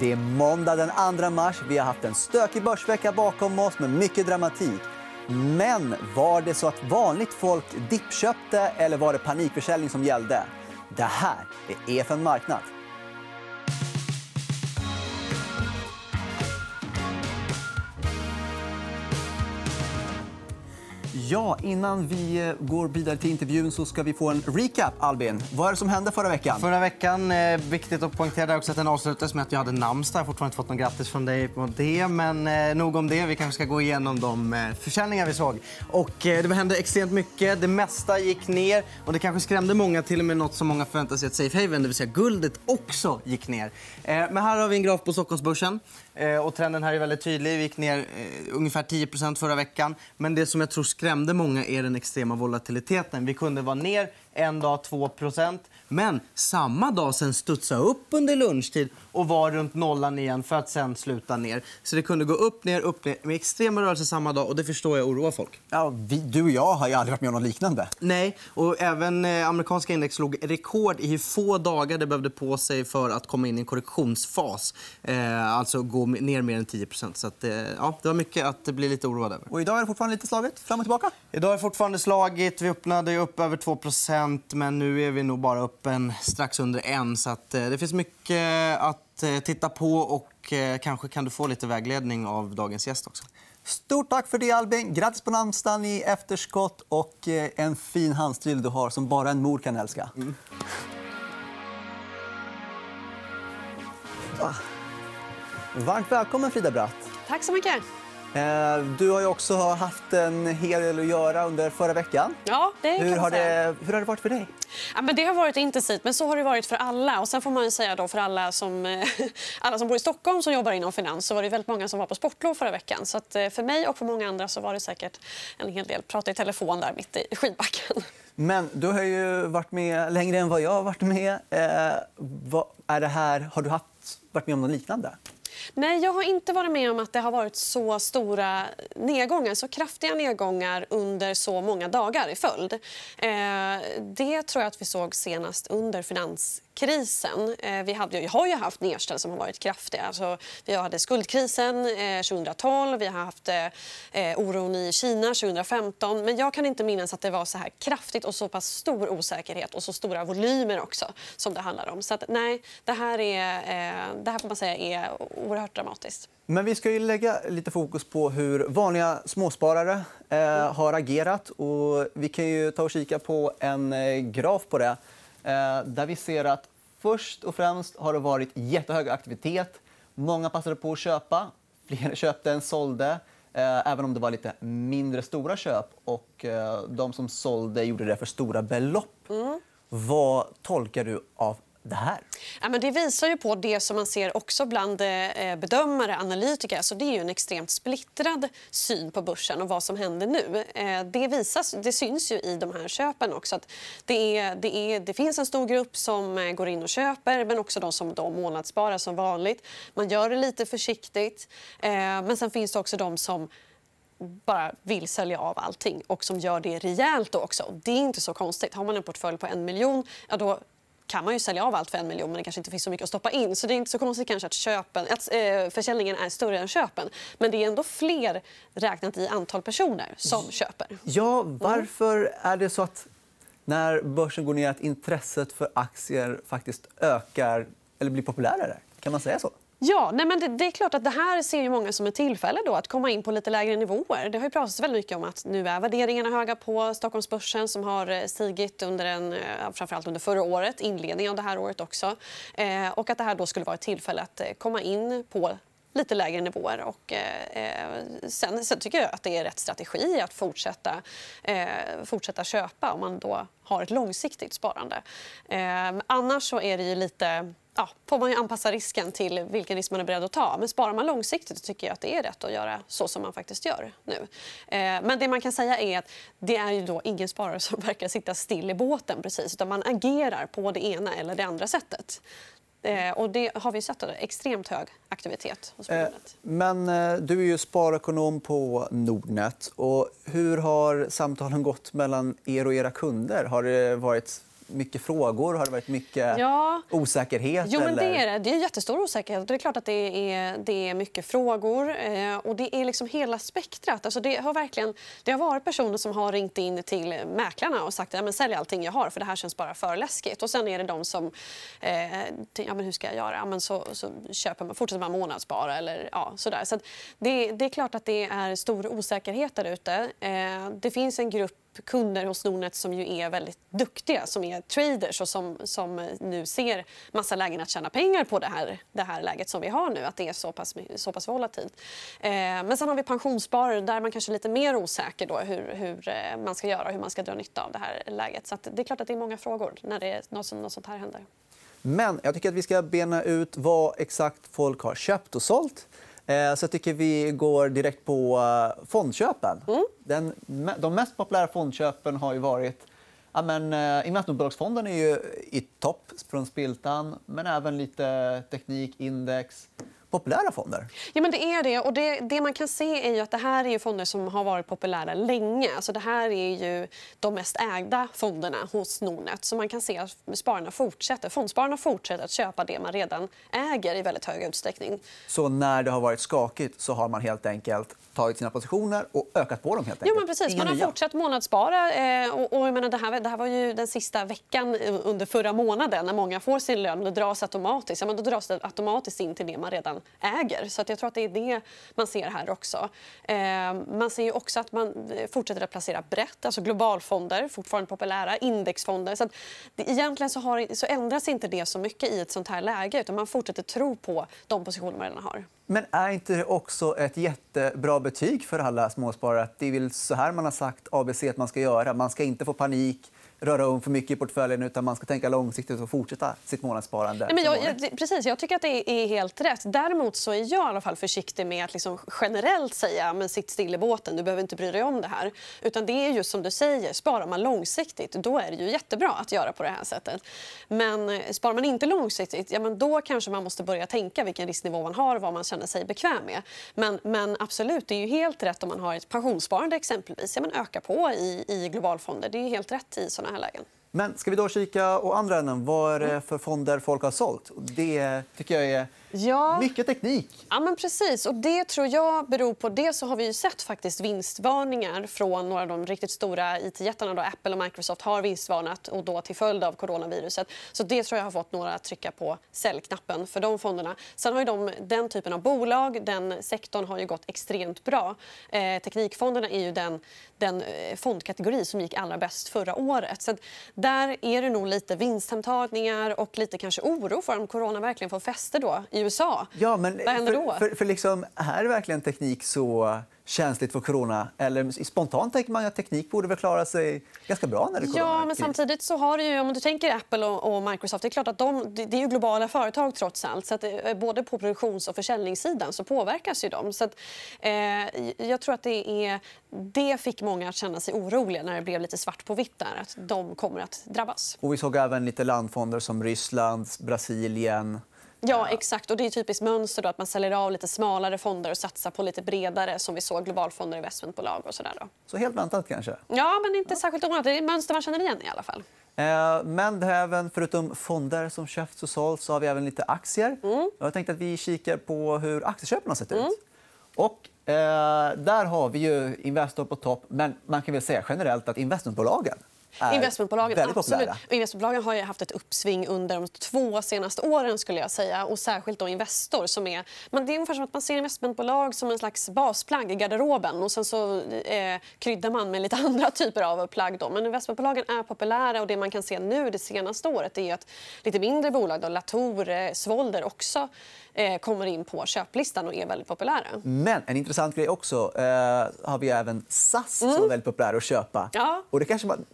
Det är måndag den 2 mars. Vi har haft en stökig börsvecka bakom oss med mycket dramatik. Men var det så att vanligt folk dippköpte eller var det panikförsäljning som gällde? Det här är EFN Marknad. Ja, innan vi eh, går vidare till intervjun så ska vi få en recap. Albin, vad är det som hände förra veckan? Förra veckan, eh, viktigt att poängtera också att den avslutades med att jag hade namnsdag. Jag har fortfarande inte fått något grattis från dig på det. Men eh, nog om det. Vi kanske ska gå igenom de eh, försäljningar vi såg. Och, eh, det hände extremt mycket. Det mesta gick ner. Och det kanske skrämde många. Till och med något som många förväntade sig att safe haven, det vill säga guldet, också gick ner. Eh, men här har vi en graf på Stockholmsbörsen. Eh, och trenden här är väldigt tydlig. Vi gick ner eh, ungefär 10% förra veckan. Men det som jag tror skrämde många är den extrema volatiliteten. Vi kunde vara ner en dag 2% men samma dag sen studsa upp under lunchtid och var runt nollan igen för att sen sluta ner. Så det kunde gå upp, ner, upp, ner med extrema rörelser samma dag. och Det förstår jag oroar folk. Ja, vi, du och jag har ju aldrig varit med om något liknande. Nej, och även eh, amerikanska index slog rekord i hur få dagar det behövde på sig för att komma in i en korrektionsfas. Eh, alltså gå ner mer än 10 Så att, eh, ja, Det var mycket att bli lite oroad över. Och idag är det fortfarande lite slaget fram och tillbaka. Idag är det fortfarande slagit. Vi öppnade upp över 2 men nu är vi nog bara upp en strax under en. Så att, eh, det finns mycket att eh, titta på och kanske kan du få lite vägledning av dagens gäst också. Stort tack för det, Albin. Grattis på namnsdagen i efterskott och en fin handstil du har som bara en mor kan älska. Mm. Varmt välkommen, Frida Bratt. Tack så mycket. Eh, du har ju också haft en hel del att göra under förra veckan. Ja, det hur, har det, hur har det varit för dig? Ja, men det har varit intensivt, men så har det varit för alla. Och sen får man säga då för alla som, eh, alla som bor i Stockholm som jobbar inom finans så var det väldigt många som var på sportlov förra veckan. Så eh, för mig och för många andra så var det säkert en hel del prata i telefon där mitt i skidbacken. Men du har ju varit med längre än vad jag har varit med. Eh, vad är det här, har du haft, varit med om något liknande? Nej, jag har inte varit med om att det har varit så stora nedgångar, så kraftiga nedgångar under så många dagar i följd. Eh, det tror jag att vi såg senast under finanskrisen. Eh, vi, hade, vi har ju haft nedställ som har varit kraftiga. Alltså, vi hade skuldkrisen eh, 2012, vi har haft oron i Kina 2015. Men jag kan inte minnas att det var så här kraftigt och så pass stor osäkerhet och så stora volymer också som det handlar om. Så att, nej, det här, är, det här får man säga är oerhört dramatiskt. Men vi ska ju lägga lite fokus på hur vanliga småsparare eh, har agerat. Och vi kan ju ta och kika på en graf på det. Eh, där vi ser att först och främst har det varit jättehög aktivitet. Många passade på att köpa. Fler köpte än sålde, eh, även om det var lite mindre stora köp. Och eh, de som sålde gjorde det för stora belopp. Mm. Vad tolkar du av det här? Ja, men det visar ju på det som man ser också bland bedömare bedömare analytiker. Alltså det är ju en extremt splittrad syn på börsen och vad som händer nu. Eh, det, visas, det syns ju i de här köpen också. Att det, är, det, är, det finns en stor grupp som eh, går in och köper men också de som då månadssparar som vanligt. Man gör det lite försiktigt. Men sen finns det också de som bara vill sälja av allting och som gör det rejält. också. Det är inte så konstigt. Har man en portfölj på en miljon, ja, då kan man ju sälja av allt för en miljon men det kanske inte finns så mycket att stoppa in. Så det är inte så konstigt kanske att, köpen, att eh, försäljningen är större än köpen. Men det är ändå fler räknat i antal personer som köper. Ja, varför är det så att när börsen går ner att intresset för aktier faktiskt ökar eller blir populärare? Kan man säga så? Ja, nej men det, det, är klart att det här ser ju många som ett tillfälle då att komma in på lite lägre nivåer. Det har ju pratats väldigt mycket om att nu är värderingarna höga på Stockholmsbörsen som har eh, stigit under en, eh, framförallt under förra året, inledningen av det här året också. Eh, och att det här då skulle vara ett tillfälle att eh, komma in på lite lägre nivåer. Och, eh, eh, sen, sen, tycker jag att det är rätt strategi att fortsätta, eh, fortsätta köpa om man då har ett långsiktigt sparande. Eh, annars så är det ju lite ja, får man anpassa risken till vilken risk man är beredd att ta. Men sparar man långsiktigt tycker jag att det är rätt att göra så som man faktiskt gör nu. Eh, men det man kan säga är att det är ju då ingen sparare som verkar sitta still i båten precis, utan man agerar på det ena eller det andra sättet. Eh, och det har vi sett. Extremt hög aktivitet hos eh, Men eh, du är ju sparekonom på Nordnet. Och hur har samtalen gått mellan er och era kunder? Har det varit mycket frågor? Har det varit mycket Ja. osäkerhet? Jo, men det är det. Det är jättestor osäkerhet. Det är klart att det är, det är mycket frågor. Eh, och Det är liksom hela spektrat. Alltså det, har verkligen, det har varit personer som har ringt in till mäklarna och sagt att sälj allting jag har för det här känns bara för läskigt. Och sen är det de som... Eh, ja, men hur ska jag göra? Ja, men så, så köper man, fortsätter man månadsspara. Eller, ja, sådär. Så det, det är klart att det är stor osäkerhet där ute. Eh, det finns en grupp kunder hos Nordnet som ju är väldigt duktiga, som är traders och som, som nu ser massa lägen att tjäna pengar på det här, det här läget som vi har nu, att det är så pass, så pass volatilt. Eh, men sen har vi pensionssparare där man kanske är lite mer osäker då hur, hur eh, man ska göra och hur man ska dra nytta av det här läget. Så det är klart att det är många frågor när det är något, något sånt här händer. Men jag tycker att vi ska bena ut vad exakt folk har köpt och sålt. Eh, så jag tycker vi går direkt på eh, fondköpen. Mm. Den, de mest populära fondköpen har ju varit... Ja, men, eh, investmentbolagsfonden är ju i topp från spiltan, men även lite teknik, index populära fonder? Ja, men det är det. Och det, det man kan se är att det här är fonder som har varit populära länge. Alltså det här är ju de mest ägda fonderna hos Nordnet. Så man kan se att spararna fortsätter, fondspararna fortsätter att köpa det man redan äger i väldigt hög utsträckning. Så när det har varit skakigt så har man helt enkelt tagit sina positioner och ökat på dem? helt enkelt. Ja, men precis. man har nya. fortsatt månadsspara. Eh, och, och jag menar, det, här, det här var ju den sista veckan under förra månaden när många får sin lön. Det dras automatiskt. Ja, men då dras det automatiskt in till det man redan äger. Så jag tror att det är det man ser här också. Eh, man ser ju också att man fortsätter att placera brett. Alltså globalfonder, fortfarande populära. Indexfonder. Så att egentligen så, har, så ändras inte det så mycket i ett sånt här läge. Utan man fortsätter tro på de positioner man redan har. Men är inte det också ett jättebra betyg för alla småsparare? Att det är väl så här man har sagt ABC att man ska göra. Man ska inte få panik röra om för mycket i portföljen utan man ska tänka långsiktigt och fortsätta sitt månadssparande. Nej, men jag, jag, precis, jag tycker att det är helt rätt. Däremot så är jag i alla fall försiktig med att liksom generellt säga men sitt still i båten, du behöver inte bry dig om det här. Utan det är just som du säger, sparar man långsiktigt då är det ju jättebra att göra på det här sättet. Men eh, sparar man inte långsiktigt, ja, men då kanske man måste börja tänka vilken risknivå man har och vad man känner sig bekväm med. Men, men absolut, det är ju helt rätt om man har ett pensionssparande exempelvis. Ja, men öka på i, i globalfonder. Det är helt rätt i såna här lägen. Men ska vi då kika å andra änden? Vad är det för fonder folk har sålt? Det tycker jag är Ja. mycket teknik. Ja, men precis. Och det tror jag beror på... Det så har vi sett faktiskt vinstvarningar från några av de riktigt stora it-jättarna. Apple och Microsoft har vinstvarnat och då till följd av coronaviruset. Så det tror jag har fått några att trycka på säljknappen för de fonderna. Sen har de, den typen av bolag, den sektorn har ju gått extremt bra. Eh, teknikfonderna är ju den, den eh, fondkategori som gick allra bäst förra året. Så där är det nog lite vinsthemtagningar och lite kanske oro för om corona verkligen får fäste då i USA. Ja, men Vad händer då? För, för, för liksom, är verkligen teknik så känsligt för corona? Eller spontant tänker man att teknik borde väl klara sig ganska bra när det corona. Ja, men samtidigt så har ju, om du tänker Apple och, och Microsoft, det är klart att de, det är ju globala företag trots allt. Så att, eh, både på produktions och försäljningssidan så påverkas ju de. Så att, eh, jag tror att det är det fick många att känna sig oroliga när det blev lite svart på vitt där, att de kommer att drabbas. Och vi såg även lite landfonder som Ryssland, Brasilien. Ja, exakt. Och det är typiskt mönster då, att man säljer av lite smalare fonder och satsar på lite bredare som vi såg globalfonder, investmentbolag och sådär. Då. Så helt väntat kanske. Ja, men inte särskilt ovanligt. Det är mönster man känner igen i alla fall. Eh, Men även, förutom fonder som köpts och sålts så har vi även lite aktier. Mm. Jag tänkte att vi kikar på hur aktieköpen har sett ut. Och, eh, där har vi ju Investor på topp, men man kan väl säga generellt att investmentbolagen är Investmentbolagen, väldigt absolut. populära. Investmentbolagen har haft ett uppsving under de två senaste åren. skulle jag säga. Och Särskilt då Investor. Som är, men det är ungefär som att man ser investmentbolag som en slags basplagg i garderoben. Och Sen så eh, kryddar man med lite andra typer av plagg. Då. Men investmentbolagen är populära. och Det man kan se nu det senaste året är att lite mindre bolag, då, Latour, eh, Svolder också eh, kommer in på köplistan och är väldigt populära. Men en intressant grej också eh, har vi även SAS som är väldigt populär att köpa. Mm. Ja. Och det kanske man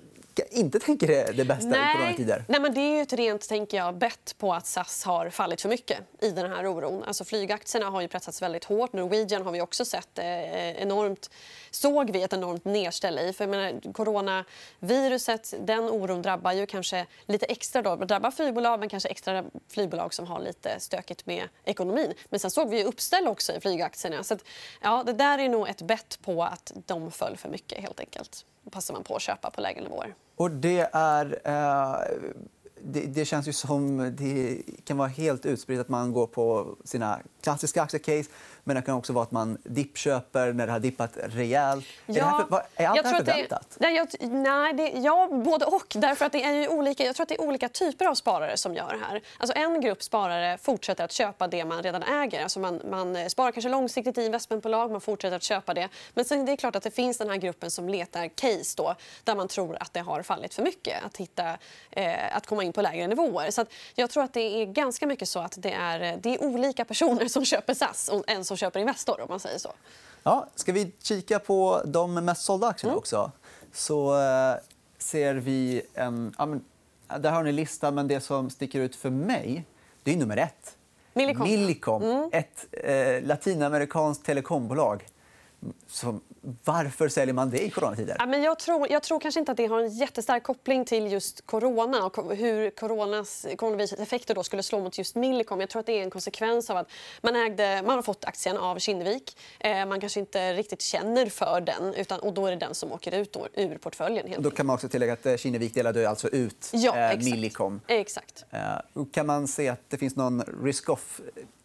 inte tänker är det bästa i coronatider. Nej, men det är ju ett rent tänker jag, bett på att SAS har fallit för mycket i den här oron. Alltså, flygaktierna har ju pressats väldigt hårt. Norwegian har vi också sett eh, enormt, såg vi ett enormt nedställ i. För jag menar, coronaviruset, den oron drabbar ju kanske lite extra. Då. Det drabbar flygbolag, men kanske extra flygbolag som har lite stökigt med ekonomin. Men sen såg vi ju uppställ också i flygaktierna. Så att, ja, det där är nog ett bett på att de föll för mycket helt enkelt. Då passar man på att köpa på lägre nivåer. Och det är... Eh, det, det, känns ju som det kan vara helt utspritt att man går på sina klassiska aktiecase men det kan också vara att man dippköper när det har dippat rejält. Ja, är, det här för, är allt det här förväntat? Det, nej, jag, nej det, ja, både och. Därför att det är olika, jag tror att det är olika typer av sparare som gör det här. Alltså en grupp sparare fortsätter att köpa det man redan äger. Alltså man, man sparar kanske långsiktigt i investmentbolag, man fortsätter att köpa det. Men sen det är klart att det finns den här gruppen som letar case då, där man tror att det har fallit för mycket. Att, hitta, eh, att komma in på lägre nivåer. Så jag tror att det är ganska mycket så att det är, det är olika personer som köper SAS och en som köper Investor. om man säger så. Ja, ska vi kika på de mest sålda aktierna mm. också? Så eh, ser vi en... Ja, men, där har ni listan, men det som sticker ut för mig det är nummer ett. Millicom. Millicom mm. Ett eh, latinamerikanskt telekombolag som varför säljer man det i coronatider? Ja, men jag, tror, jag tror kanske inte att det har en jättestark koppling till just corona och hur coronas, coronavirusets effekter då skulle slå mot just Millicom. Jag tror att det är en konsekvens av att man, ägde, man har fått aktien av Kinnevik. Eh, man kanske inte riktigt känner för den utan, och då är det den som åker ut då, ur portföljen. Helt då kan man också tillägga att eh, Kinnevik delade alltså ut ja, eh, exakt. Millicom. Exakt. Eh, kan man se att det finns någon risk-off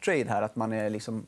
trade här? Att man är liksom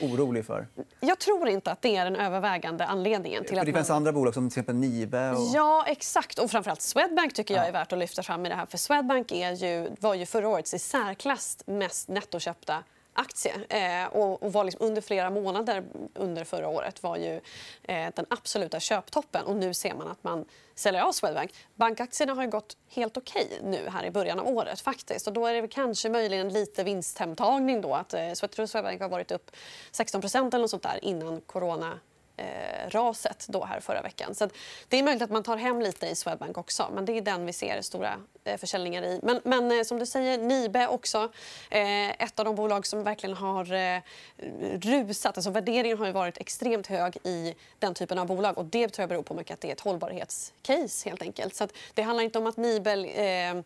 orolig för? Jag tror inte att det är den övervägande anledningen. Till för det finns man... andra bolag som till exempel Nibe. Och... Ja, exakt. Och framförallt Swedbank tycker jag är värt att lyfta fram i det här. För Swedbank är ju, var ju förra årets i särklass mest nettoköpta aktie eh, och, och var liksom under flera månader under förra året var ju eh, den absoluta köptoppen. Och nu ser man att man säljer av Swedbank. Bankaktierna har gått helt okej okay nu här i början av året. faktiskt. Och då är det kanske möjligen lite vinsthemtagning. Då, att, eh, Swedbank har varit upp 16 eller något sånt där innan corona eh, raset då här förra veckan. Så det är möjligt att man tar hem lite i Swedbank också, men det är den vi ser stora Eh, försäljningar i. Men, men eh, som du säger, Nibe också. Eh, ett av de bolag som verkligen har eh, rusat. Alltså värderingen har ju varit extremt hög i den typen av bolag och det tror jag beror på mycket att det är ett hållbarhetscase helt enkelt. Så det handlar inte om att Nibe eh,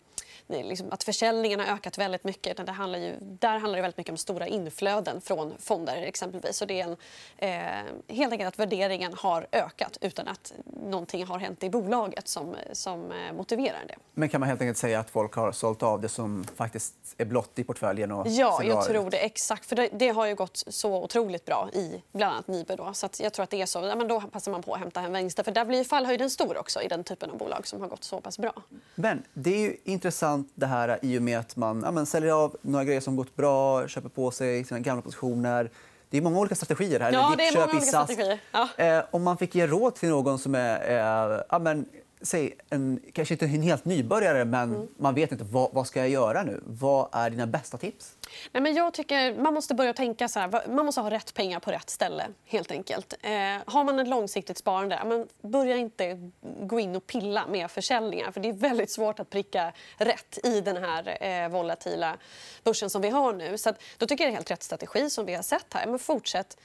liksom att försäljningen har ökat väldigt mycket. Utan det handlar ju, där handlar det väldigt mycket om stora inflöden från fonder. exempelvis. Så det är en, eh, helt enkelt att värderingen har ökat utan att någonting har hänt i bolaget som, som eh, motiverar det. Men kan man helt enkelt säga att folk har sålt av det som faktiskt är blått i portföljen? Och ja, jag tror det. Exakt. För det, det, har ju gått så otroligt bra i bland annat Nibe. Då. Så jag tror att det är så. Ja, men då passar man på att hämta hem vinster. För där blir fallhöjden stor också i den typen av bolag som har gått så pass bra. Men det är ju intressant det här i och med att man ja, men säljer av några grejer som gått bra, köper på sig sina gamla positioner det är många olika strategier här. Ja, det är många olika strategier. Ja. Eh, om man fick ge råd till någon som är eh, ja, men, säg en, kanske inte en helt nybörjare, men mm. man vet inte vad, vad ska jag göra nu. Vad är dina bästa tips? Nej, men jag tycker man måste börja tänka så här, man måste ha rätt pengar på rätt ställe. helt enkelt. Eh, har man ett långsiktigt sparande, men börja inte gå in och pilla med försäljningar. För Det är väldigt svårt att pricka rätt i den här eh, volatila börsen som vi har nu. Så att, då tycker jag det är helt rätt strategi som vi har sett här. Men fortsätt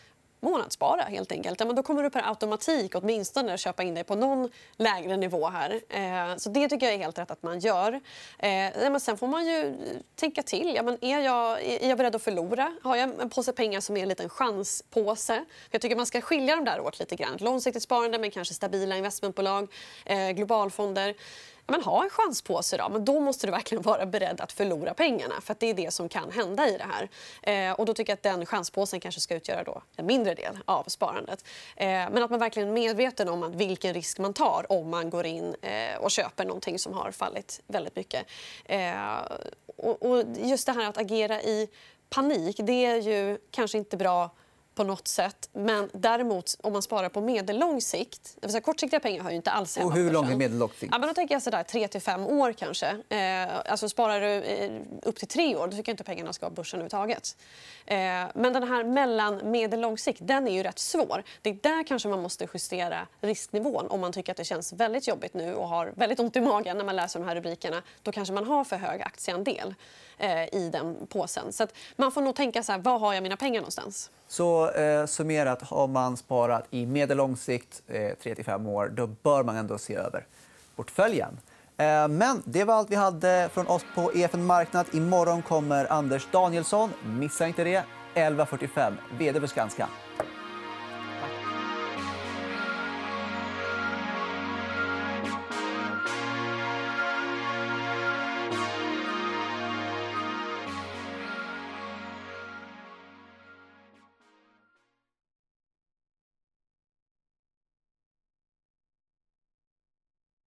månadsspara helt enkelt. Ja, men då kommer du per automatik åtminstone köpa in dig på någon lägre nivå här. Eh, så det tycker jag är helt rätt att man gör. Eh, men sen får man ju eh, tänka till. Ja, men är, jag, är jag beredd att förlora? Har jag en påse pengar som är en liten chanspåse? Jag tycker man ska skilja dem där åt lite grann. Långsiktigt sparande men kanske stabila investmentbolag, eh, globalfonder men ha en chanspåse då, men då måste du verkligen vara beredd att förlora pengarna för det är det som kan hända i det här. Eh, och då tycker jag att den chanspåsen kanske ska utgöra då en mindre del av sparandet. Eh, men att man verkligen är medveten om att vilken risk man tar om man går in eh, och köper någonting som har fallit väldigt mycket. Eh, och, och just det här att agera i panik, det är ju kanske inte bra på något sätt. Men däremot om man sparar på medellång sikt, det vill säga kortsiktiga pengar har ju inte alls Och hur lång är medellång sikt? Ja, men då tänker jag sådär 3 till 5 år kanske. Eh, alltså sparar du eh, upp till 3 år, då tycker jag inte pengarna ska vara börsen överhuvudtaget. Eh, men den här mellan medellång sikt, den är ju rätt svår. Det är där kanske man måste justera risknivån om man tycker att det känns väldigt jobbigt nu och har väldigt ont i magen när man läser de här rubrikerna. Då kanske man har för hög aktieandel Eh, i den påsen. Så man får nog tänka så här, var har jag mina pengar någonstans? Så eh, summerat, har man sparat i medellång sikt, eh, 3-5 år, då bör man ändå se över portföljen. Eh, men det var allt vi hade från oss på EFN Marknad. Imorgon kommer Anders Danielsson. Missa inte det. 11.45, vd för Skanska.